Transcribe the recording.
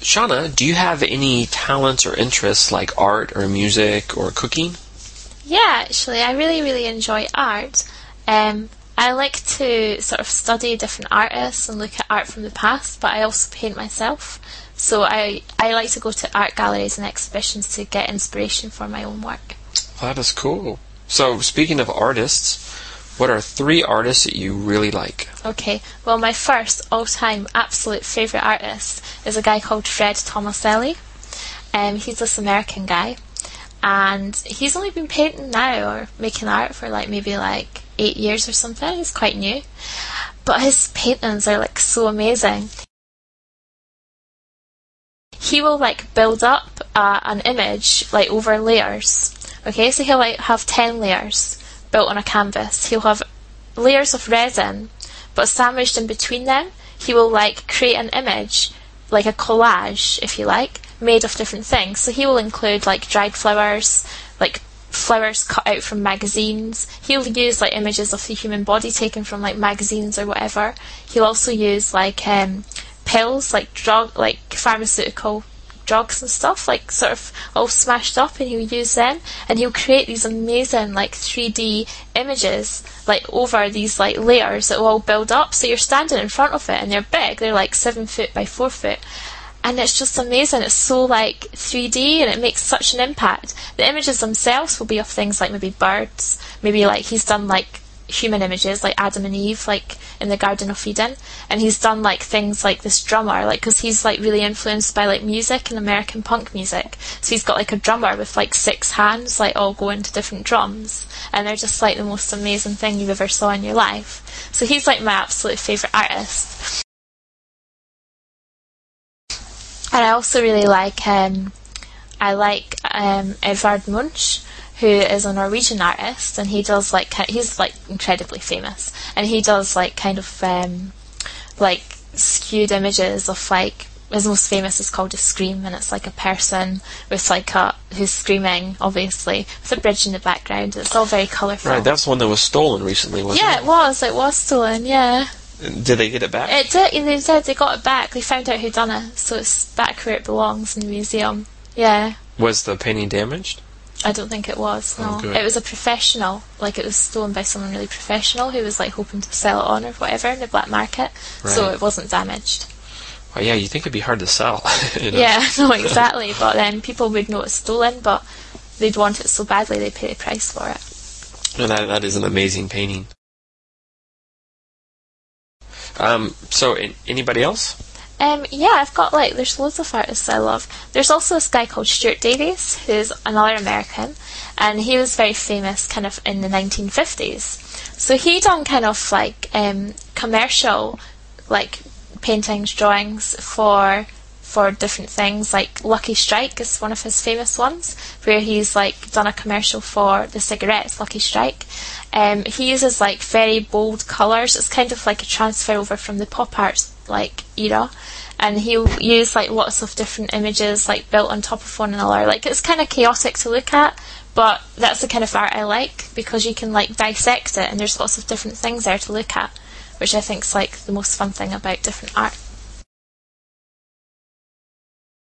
Shona, do you have any talents or interests like art or music or cooking? Yeah, actually, I really, really enjoy art. Um, I like to sort of study different artists and look at art from the past, but I also paint myself. So I, I like to go to art galleries and exhibitions to get inspiration for my own work. That is cool. So, speaking of artists, what are three artists that you really like? Okay, well, my first all time absolute favourite artist is a guy called Fred Tomaselli. Um, he's this American guy, and he's only been painting now or making art for like maybe like eight years or something. He's quite new, but his paintings are like so amazing. He will like build up uh, an image like over layers. Okay, so he'll like have ten layers built on a canvas. He'll have layers of resin, but sandwiched in between them, he will like create an image, like a collage, if you like, made of different things. So he will include like dried flowers, like flowers cut out from magazines. He'll use like images of the human body taken from like magazines or whatever. He'll also use like um, pills, like drug, like pharmaceutical drugs and stuff, like sort of all smashed up, and he'll use them, and he'll create these amazing like 3D images like over these like layers that will all build up. So you're standing in front of it, and they're big. They're like seven foot by four foot. And it's just amazing. It's so like 3D and it makes such an impact. The images themselves will be of things like maybe birds, maybe like he's done like human images like Adam and Eve, like in the Garden of Eden, and he's done like things like this drummer, like because he's like really influenced by like music and American punk music. So he's got like a drummer with like six hands, like all going to different drums, and they're just like the most amazing thing you've ever saw in your life. So he's like my absolute favorite artist. And I also really like um, I like um, Edvard Munch who is a Norwegian artist, and he does like he's like incredibly famous, and he does like kind of um, like skewed images of like his most famous is called a scream, and it's like a person with like a who's screaming, obviously, with a bridge in the background. It's all very colourful. Right, that's one that was stolen recently, wasn't yeah, it? it was. It was stolen. Yeah. Did they get it back? It did. They did. They got it back. They found out who done it, so it's back where it belongs in the museum. Yeah. Was the painting damaged? I don't think it was. No, Oh, it was a professional. Like it was stolen by someone really professional who was like hoping to sell it on or whatever in the black market. So it wasn't damaged. Well, yeah, you think it'd be hard to sell. you know? Yeah, no, exactly. but then people would know it's stolen, but they'd want it so badly they'd pay the price for it. No, that that is an amazing painting. Um. So, anybody else? Um, yeah, I've got like there's loads of artists I love. There's also this guy called Stuart Davis, who's another American, and he was very famous kind of in the 1950s. So he done kind of like um, commercial, like paintings, drawings for for different things. Like Lucky Strike is one of his famous ones, where he's like done a commercial for the cigarettes Lucky Strike. Um, he uses like very bold colours. It's kind of like a transfer over from the pop art like era, and he'll use like lots of different images like built on top of one another. Like it's kind of chaotic to look at, but that's the kind of art I like because you can like dissect it, and there's lots of different things there to look at, which I think is like the most fun thing about different art.